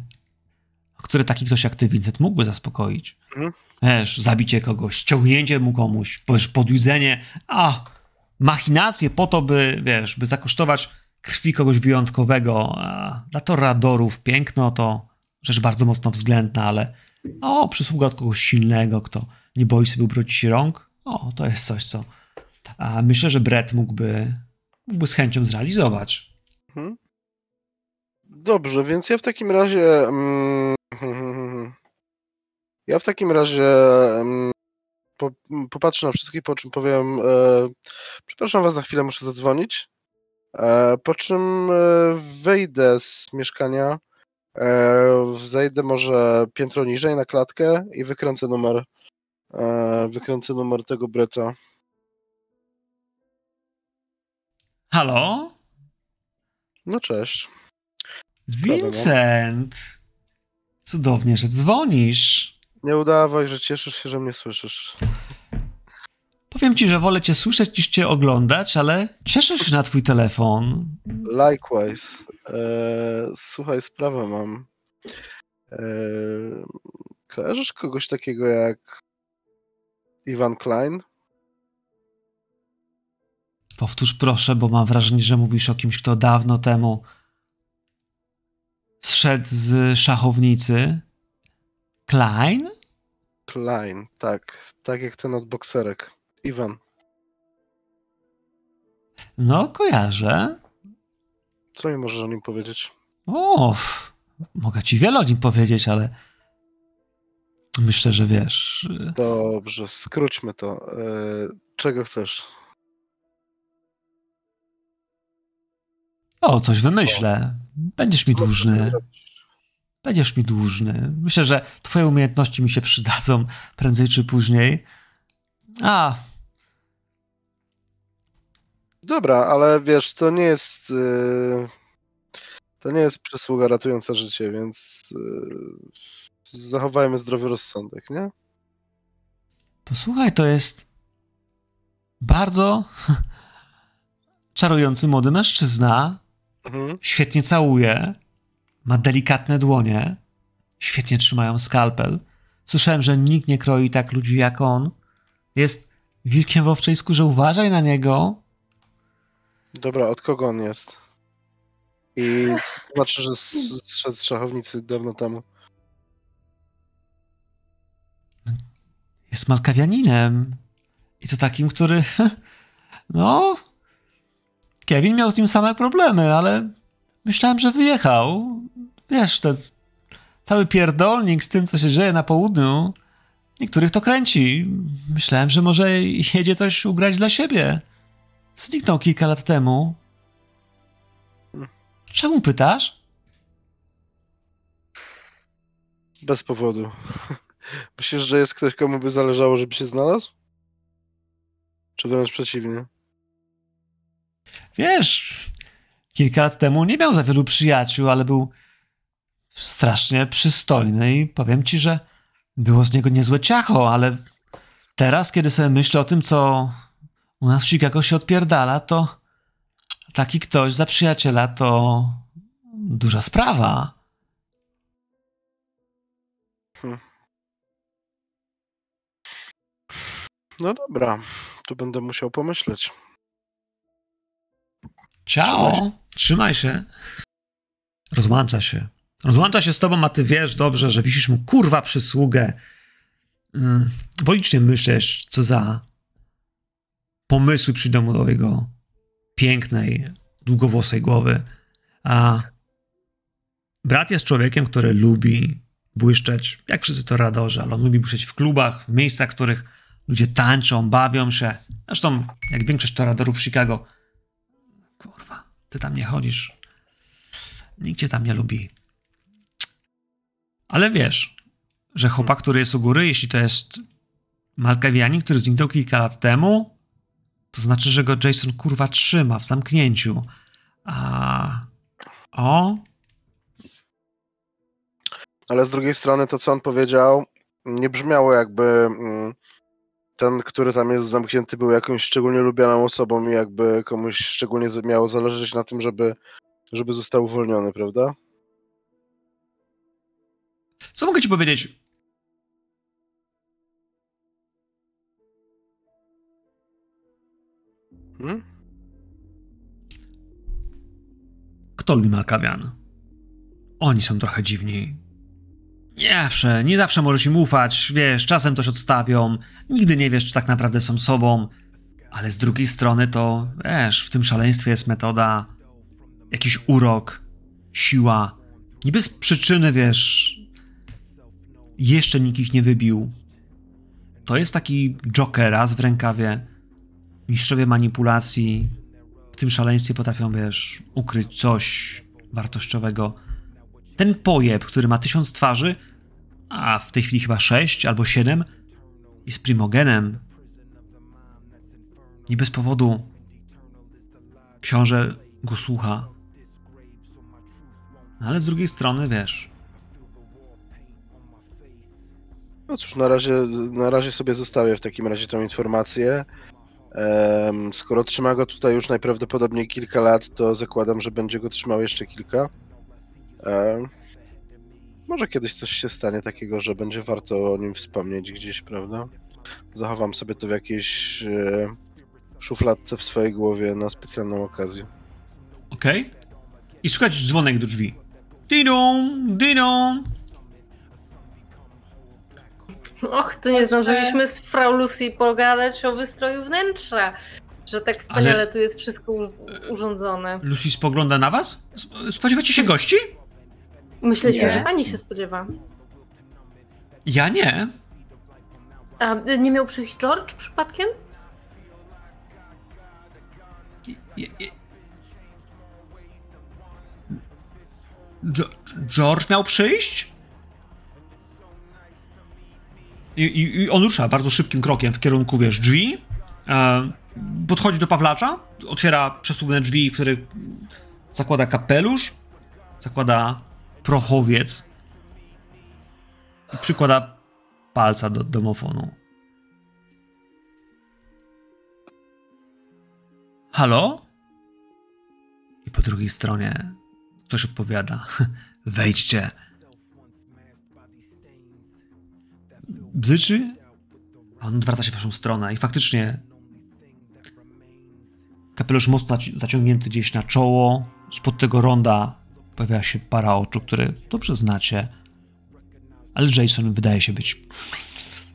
które taki ktoś jak ty, Vincent, mógłby zaspokoić. Mhm. Wiesz, zabicie kogoś, ściągnięcie mu komuś, wiesz, podjudzenie, a machinacje po to, by, wiesz, by zakosztować krwi kogoś wyjątkowego. A dla toradorów piękno to rzecz bardzo mocno względna, ale o, przysługa od kogoś silnego, kto nie boi sobie ubrodzić rąk, o, to jest coś, co a myślę, że Brett mógłby, mógłby z chęcią zrealizować. Mhm. Dobrze, więc ja w takim razie. Mm, ja w takim razie mm, po, popatrzę na wszystkich, po czym powiem. E, przepraszam was, za chwilę muszę zadzwonić. E, po czym e, wyjdę z mieszkania. E, zejdę może piętro niżej na klatkę i wykręcę numer. E, wykręcę numer tego Breta. Halo? No cześć. Vincent! Cudownie, że dzwonisz. Nie udawaj, że cieszysz się, że mnie słyszysz. Powiem ci, że wolę cię słyszeć niż cię oglądać, ale cieszę się na twój telefon. Likewise. E, słuchaj, sprawę mam. E, kojarzysz kogoś takiego jak Ivan Klein? Powtórz proszę, bo mam wrażenie, że mówisz o kimś, kto dawno temu zszedł z szachownicy. Klein? Klein, tak. Tak jak ten od bokserek. Iwan. No, kojarzę. Co mi możesz o nim powiedzieć? O, f- mogę ci wiele o nim powiedzieć, ale myślę, że wiesz. y, Dobrze, skróćmy to. E, czego chcesz? O, coś wymyślę. Będziesz mi dłużny. Będziesz mi dłużny. Myślę, że twoje umiejętności mi się przydadzą prędzej czy później. A, Dobra, ale wiesz, to nie jest. e, to nie jest przysługa ratująca życie, więc e, zachowajmy zdrowy rozsądek, nie? posłuchaj, to jest bardzo czarujący młody mężczyzna. Mhm. Świetnie całuje. Ma delikatne dłonie. Świetnie trzymają skalpel. Słyszałem, że nikt nie kroi tak ludzi jak on. Jest wilkiem w owczej skórze. Uważaj na niego. Dobra, od kogo on jest? I znaczy, że zszedł z szachownicy dawno temu. Jest malkawianinem. I to takim, który. No. Kevin miał z nim same problemy, ale myślałem, że wyjechał. Wiesz, ten cały pierdolnik z tym, co się dzieje na południu. Niektórych to kręci. Myślałem, że może jedzie coś ugrać dla siebie. zniknął kilka lat temu. Czemu pytasz? Bez powodu. Myślisz, że jest ktoś, komu by zależało, żeby się znalazł? Czy wręcz przeciwnie? Wiesz, kilka lat temu nie miał za wielu przyjaciół, ale był strasznie przystojny i powiem ci, że było z niego niezłe ciacho, ale teraz, kiedy sobie myślę o tym, co u nas w Chicago się odpierdala, to taki ktoś za przyjaciela to duża sprawa. No dobra, tu będę musiał pomyśleć. Ciao! Trzymaj się. Rozłącza się. Rozłącza się z tobą, a ty wiesz dobrze, że wisisz mu kurwa przysługę. Yy, Wolicznie myślisz, co za pomysły przyjdą do jego pięknej, długowłosej głowy. A brat jest człowiekiem, który lubi błyszczeć, jak wszyscy to radorzy, ale on lubi błyszczeć w klubach, w miejscach, w których ludzie tańczą, bawią się. Zresztą, jak większość toradorów w Chicago, Kurwa, ty tam nie chodzisz. Nikt cię tam nie lubi. Ale wiesz, że chłopak, który jest u góry, jeśli to jest Malkawianin, który zniknął kilka lat temu, to znaczy, że go Jason kurwa trzyma w zamknięciu. A. O. Ale z drugiej strony to, co on powiedział, nie brzmiało jakby mm, ten, który tam jest zamknięty, był jakąś szczególnie lubianą osobą i jakby komuś szczególnie miało zależeć na tym, żeby, żeby został uwolniony, prawda? Co mogę ci powiedzieć? Hmm? Kto lubi Malkawian? Oni są trochę dziwni. Nie zawsze, nie zawsze możesz im ufać, wiesz, czasem coś odstawią, nigdy nie wiesz, czy tak naprawdę są sobą, ale z drugiej strony to, wiesz, w tym szaleństwie jest metoda, jakiś urok, siła. Niby z przyczyny, wiesz, jeszcze nikt ich nie wybił. To jest taki Joker raz w rękawie, mistrzowie manipulacji, w tym szaleństwie potrafią, wiesz, ukryć coś wartościowego. Ten pojeb, który ma tysiąc twarzy, a w tej chwili chyba sześć albo siedem, jest primogenem. Nie bez powodu książę go słucha. No ale z drugiej strony, wiesz, No cóż, na razie, na razie sobie zostawię w takim razie tą informację. Skoro trzyma go tutaj już najprawdopodobniej kilka lat, to zakładam, że będzie go trzymał jeszcze kilka. Może kiedyś coś się stanie takiego, że będzie warto o nim wspomnieć gdzieś, prawda? Zachowam sobie to w jakiejś e, szufladce w swojej głowie na specjalną okazję. okej? I słychać dzwonek do drzwi. Diną, diną. Och, to nie zdążyliśmy z Frau Lucy pogadać o wystroju wnętrza. Że tak wspaniale Ale- tu jest wszystko urządzone. Lucy spogląda na was? Sp- Spodziewacie się gości? Myśleliśmy, Nie. że pani się spodziewa. Ja nie. A nie miał przyjść George przypadkiem? George miał przyjść? I, i, on rusza bardzo szybkim krokiem w kierunku, wiesz, drzwi. E, podchodzi do Pawlacza, otwiera przesuwne drzwi, w których zakłada kapelusz, zakłada prochowiec i przykłada palca do domofonu. Halo? I po drugiej stronie ktoś odpowiada: Wejdźcie. Bzyczy? A on odwraca się w waszą stronę i faktycznie kapelusz mocno zaciągnięty gdzieś na czoło. Spod tego ronda pojawia się para oczu, które dobrze znacie. Ale Jason wydaje się być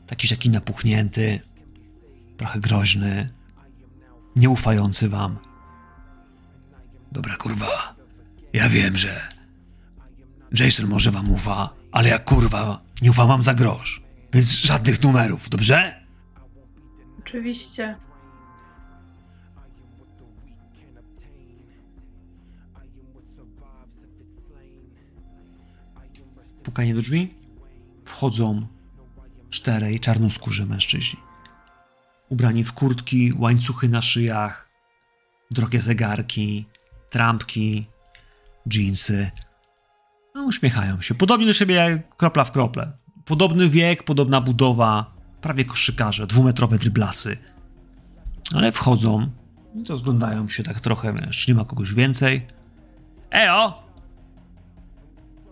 taki taki napuchnięty, trochę groźny, nieufający wam. Dobra kurwa, ja wiem, że Jason może wam ufa, ale ja kurwa nie ufam wam za grosz. Więc żadnych numerów, dobrze? Oczywiście. Pukanie do drzwi. Wchodzą czterej czarnoskórzy mężczyźni. Ubrani w kurtki, łańcuchy na szyjach, drogie zegarki, trampki, dżinsy. No, uśmiechają się. Podobnie do siebie jak kropla w krople. Podobny wiek, podobna budowa, prawie koszykarze, dwumetrowe dryblasy. Ale wchodzą i rozglądają się tak trochę, wiesz, nie ma kogoś więcej. Eo!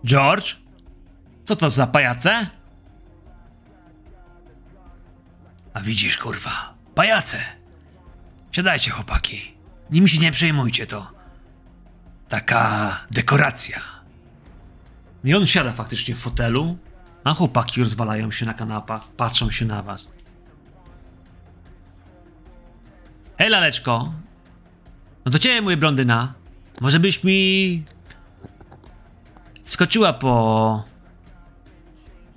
George? Co to za pajace? A widzisz, kurwa, pajace. Siadajcie, chłopaki. Nimi się nie przejmujcie, to taka dekoracja. I on siada faktycznie w fotelu, a chłopaki rozwalają się na kanapach, patrzą się na was. Hej, laleczko. No to ciebie, mój blondyna. Może byś mi skoczyła po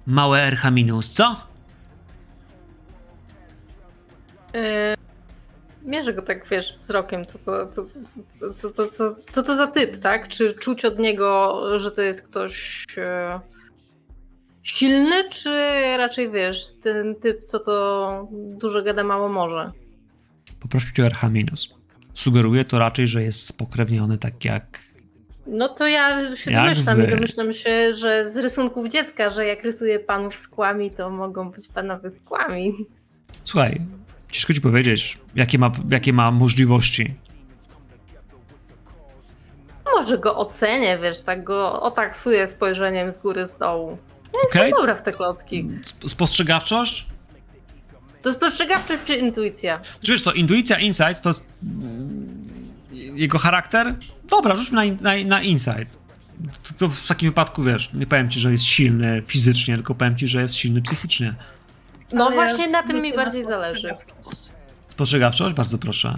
małe RH minus, co? Yy, mierzę go tak, wiesz, wzrokiem, co to, co, co, co, co, co, co, to za typ, tak? Czy czuć od niego, że to jest ktoś e, silny, czy raczej, wiesz, ten typ, co to dużo gada, mało może? Poprosił cię o RH minus. Sugeruje to raczej, że jest spokrewniony tak jak No to ja się Jak domyślam wy? i domyślam się, że z rysunków dziecka, że jak rysuje panów z kłami, to mogą być panowie z kłami. Słuchaj, ciężko ci powiedzieć, jakie ma, jakie ma możliwości. Może go ocenię, wiesz, tak go otaksuję spojrzeniem z góry z dołu. Okej? Dobra w te klocki. Sp- Spostrzegawczość? To spostrzegawczość czy intuicja? Czy wiesz to, intuicja, insight to jego charakter? Dobra, rzućmy na, na, na insight. To, to w takim wypadku, wiesz, nie powiem ci, że jest silny fizycznie, tylko powiem ci, że jest silny psychicznie. No Ale właśnie ja na tym mi bardziej zależy. spostrzegawczość. Spostrzegawczość? Bardzo proszę.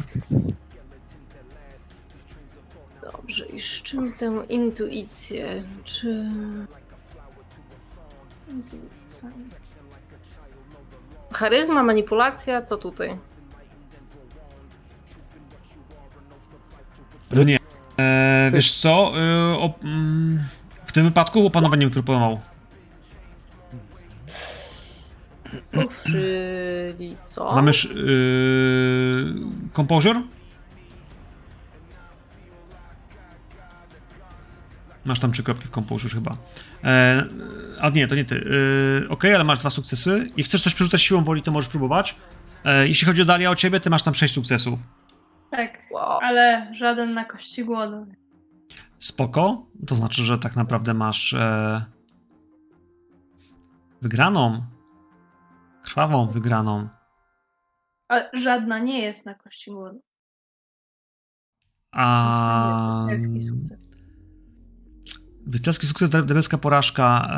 Dobrze, i z czym tę intuicję? Czy... Charyzma, manipulacja, co tutaj? No nie. E, wiesz co? E, mm, w tym wypadku opanowanie mi proponował. Czyli co? Mamy sz- composure? Masz tam trzy kropki w composure chyba. E, a nie, to nie ty. E, Okej, ale masz dwa sukcesy. I chcesz coś przerzucać siłą woli, to możesz próbować. E, jeśli chodzi o Dalia o ciebie, ty masz tam sześć sukcesów. Tak, Wow. ale żaden na kości głodu. Spoko. To znaczy, że tak naprawdę masz e, wygraną. Krwawą wygraną. Ale żadna nie jest na kości głodu. A... Wielki sukces. Debelska porażka.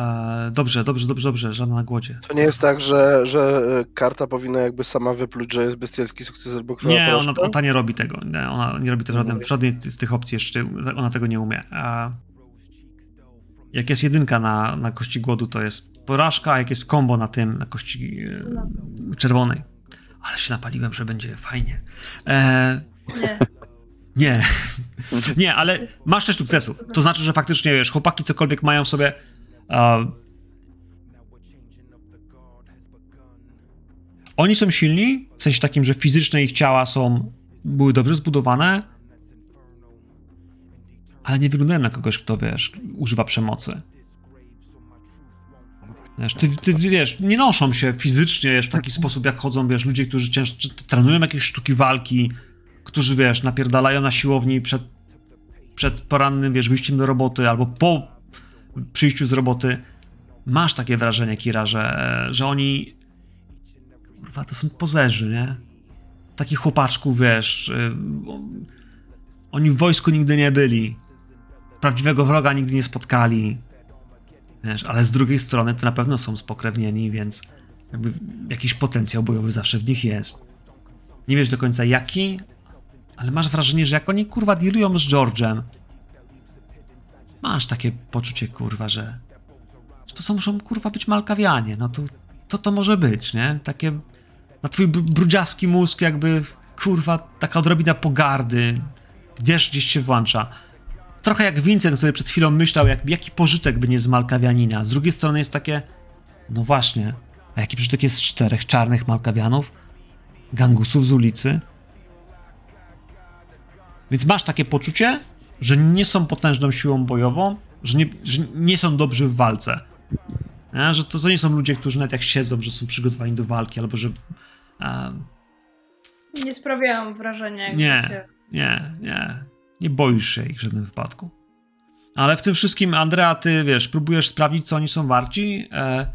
E, dobrze, dobrze, dobrze, dobrze, żadna na głodzie. To nie jest tak, że, że e, karta powinna jakby sama wypluć, że jest bestialski sukces albo krwawa Nie, ona, porażka? ona nie robi tego. Nie, ona nie robi tego w żadnej z tych opcji jeszcze. Ona tego nie umie. A jak jest jedynka na, na kości głodu, to jest porażka, a jak jest combo na tym, na kości e, czerwonej. Ale się napaliłem, że będzie fajnie. E, Nie. Nie. nie, ale masz sześć sukcesów. To znaczy, że faktycznie, wiesz, chłopaki cokolwiek mają w sobie... e, oni są silni, w sensie takim, że fizyczne ich ciała są... były dobrze zbudowane, ale nie wyglądają na kogoś, kto, wiesz, używa przemocy. Wiesz, ty, ty, wiesz, nie noszą się fizycznie wiesz, w taki sposób, jak chodzą, wiesz, ludzie, którzy cięż, trenują jakieś sztuki walki, którzy, wiesz, napierdalają na siłowni przed, przed porannym, wiesz, wyjściem do roboty albo po przyjściu z roboty. Masz takie wrażenie, Kira, że, że oni kurwa, to są pozerzy, nie? Takich chłopaczków, wiesz, y, oni w wojsku nigdy nie byli. Prawdziwego wroga nigdy nie spotkali. Wiesz, ale z drugiej strony to na pewno są spokrewnieni, więc jakiś potencjał bojowy zawsze w nich jest. Nie wiesz do końca jaki, ale masz wrażenie, że jak oni kurwa dealują z George'em, masz takie poczucie kurwa, że, że to są muszą kurwa być malkawianie. No to to może być, nie? Takie na twój br- brudziaski mózg jakby kurwa taka odrobina pogardy, gdzieś gdzieś się włącza. trochę jak Vincent, który przed chwilą myślał, jak, jaki pożytek by nie z Malkawianina. Z drugiej strony jest takie, no właśnie, a jaki pożytek jest z czterech czarnych Malkawianów? Gangusów z ulicy? Więc masz takie poczucie, że nie są potężną siłą bojową, że nie, że nie są dobrzy w walce. Nie? Że to, to nie są ludzie, którzy nawet jak siedzą, że są przygotowani do walki, albo że... Nie sprawiałam wrażenia. Jak Nie. nie, nie. Nie boisz się ich w żadnym wypadku. Ale w tym wszystkim, Andrea, ty wiesz, próbujesz sprawdzić, co oni są warci. E,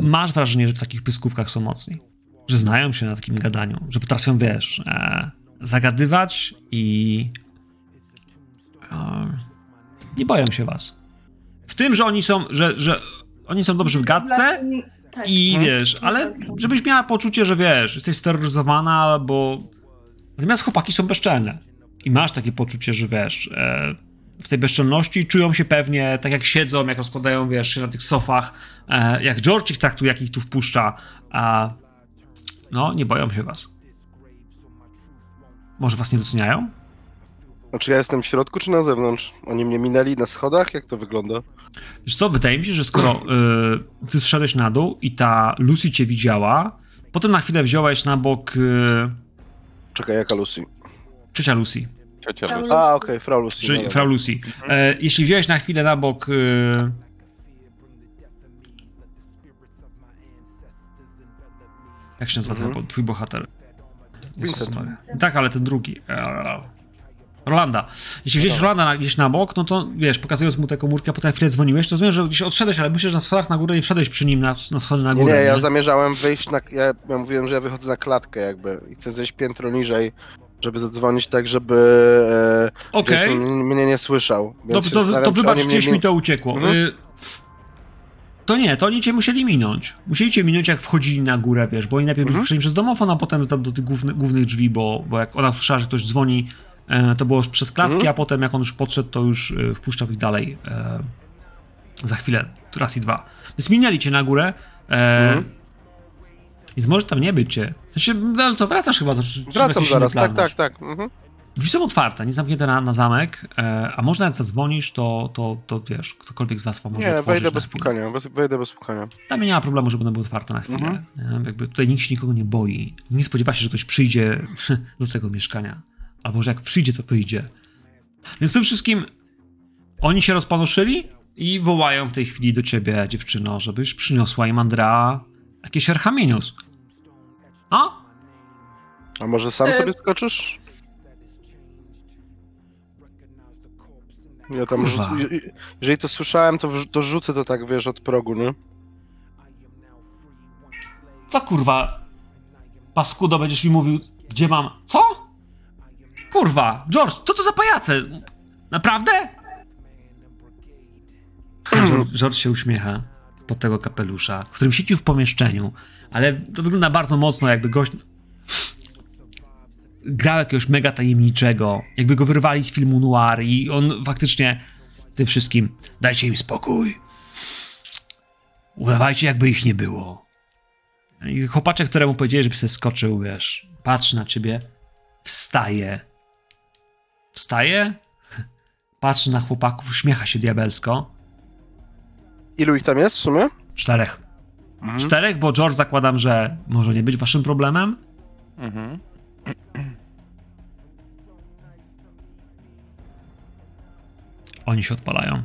masz wrażenie, że w takich pyskówkach są mocni. Że znają się na takim gadaniu, że potrafią, wiesz, e, zagadywać i. E, nie boją się was. W tym, że oni są, że, że oni są dobrzy w gadce, Tak. i Mhm. wiesz, ale żebyś miała poczucie, że wiesz, jesteś steroryzowana albo. Natomiast chłopaki są bezczelne. I masz takie poczucie, że wiesz, e, w tej bezczelności czują się pewnie, tak jak siedzą, jak rozkładają, wiesz, się na tych sofach, e, jak George ich traktuje, jak ich tu wpuszcza, a no, nie boją się was. Może was nie doceniają? Znaczy ja jestem w środku czy na zewnątrz? Oni mnie minęli na schodach? Jak to wygląda? Wiesz co, wydaje mi się, że skoro y, ty zszedłeś na dół i ta Lucy cię widziała, potem na chwilę wziąłeś na bok y, Czekaj, jaka Lucy? trzecia Lucy, Ciocia Lucy. A, okej, Frau Lucy. czyli. Frau Lucy. E, jeśli wziąłeś na chwilę na bok y, jak się nazywa Mhm. twój bohater? Vincent. Tak, ale ten drugi. E, Rolanda. Jeśli wziąłeś Rolanda na, gdzieś na bok, no to wiesz, pokazując mu tę komórkę, potem chwilę dzwoniłeś, to rozumiem, że gdzieś odszedłeś, ale myślę, że na schodach na górę nie wszedłeś przy nim na, na schody na górę. nie, ja nie? zamierzałem wyjść na... Ja, ja mówiłem, że ja wychodzę na klatkę jakby i chcę zejść piętro niżej, żeby zadzwonić tak, żeby e. Jason mnie nie słyszał. Dobrze, to, to czy wybacz, gdzieś mi to uciekło. Mhm. Y, to nie, to oni cię musieli minąć. Musieli cię minąć, jak wchodzili na górę, wiesz, bo oni najpierw Mhm. przyszli przez domofon, a potem tam do tych głównych, głównych drzwi, bo, bo jak ona słyszała, że ktoś dzwoni, e, to było już przez klatki, Mhm. a potem jak on już podszedł, to już e, wpuszczał ich dalej. E, za chwilę, raz i dwa. Więc minęli cię na górę. E, Mhm. Więc może tam nie być cię. Znaczy, no co, wracasz chyba? To, Wracam zaraz, tak, masz? tak, tak. Mhm. Drzwi są otwarte, nie zamknięte na, na zamek, e, a można jak zadzwonisz, to, to, to wiesz, ktokolwiek z was pomoże Nie, wejdę bez pukania, bez, wejdę bez pukania. Tam nie ma problemu, żeby one były otwarte na chwilę. Mhm. Jakby tutaj nikt się nikogo nie boi. Nie spodziewa się, że ktoś przyjdzie do tego mieszkania. Albo że jak przyjdzie, to wyjdzie. Więc tym wszystkim oni się rozpanoszyli i wołają w tej chwili do ciebie, dziewczyno, żebyś przyniosła im Andrea jakieś erchamienius. A? A może sam E- sobie skoczysz? Ja tam, Kurwa. rzu- jeżeli to słyszałem, to, wrz- to rzucę to tak, wiesz, od progu, nie? Co kurwa? Paskudo, będziesz mi mówił, gdzie mam. Co? Kurwa, George, co to za pajace? Naprawdę? George, George się uśmiecha pod tego kapelusza, w którym siedział w pomieszczeniu, ale to wygląda bardzo mocno, jakby gość grał jakiegoś mega tajemniczego, jakby go wyrwali z filmu noir i on faktycznie tym wszystkim, dajcie im spokój. Udawajcie, jakby ich nie było. I chłopaczek, któremu powiedzieli, żeby sobie skoczył, wiesz, patrzy na ciebie, wstaje. Wstaje, patrzy na chłopaków, uśmiecha się diabelsko. Ilu ich tam jest w sumie? Czterech. Mhm. Czterech, bo George zakładam, że może nie być waszym problemem. Mhm. Oni się odpalają.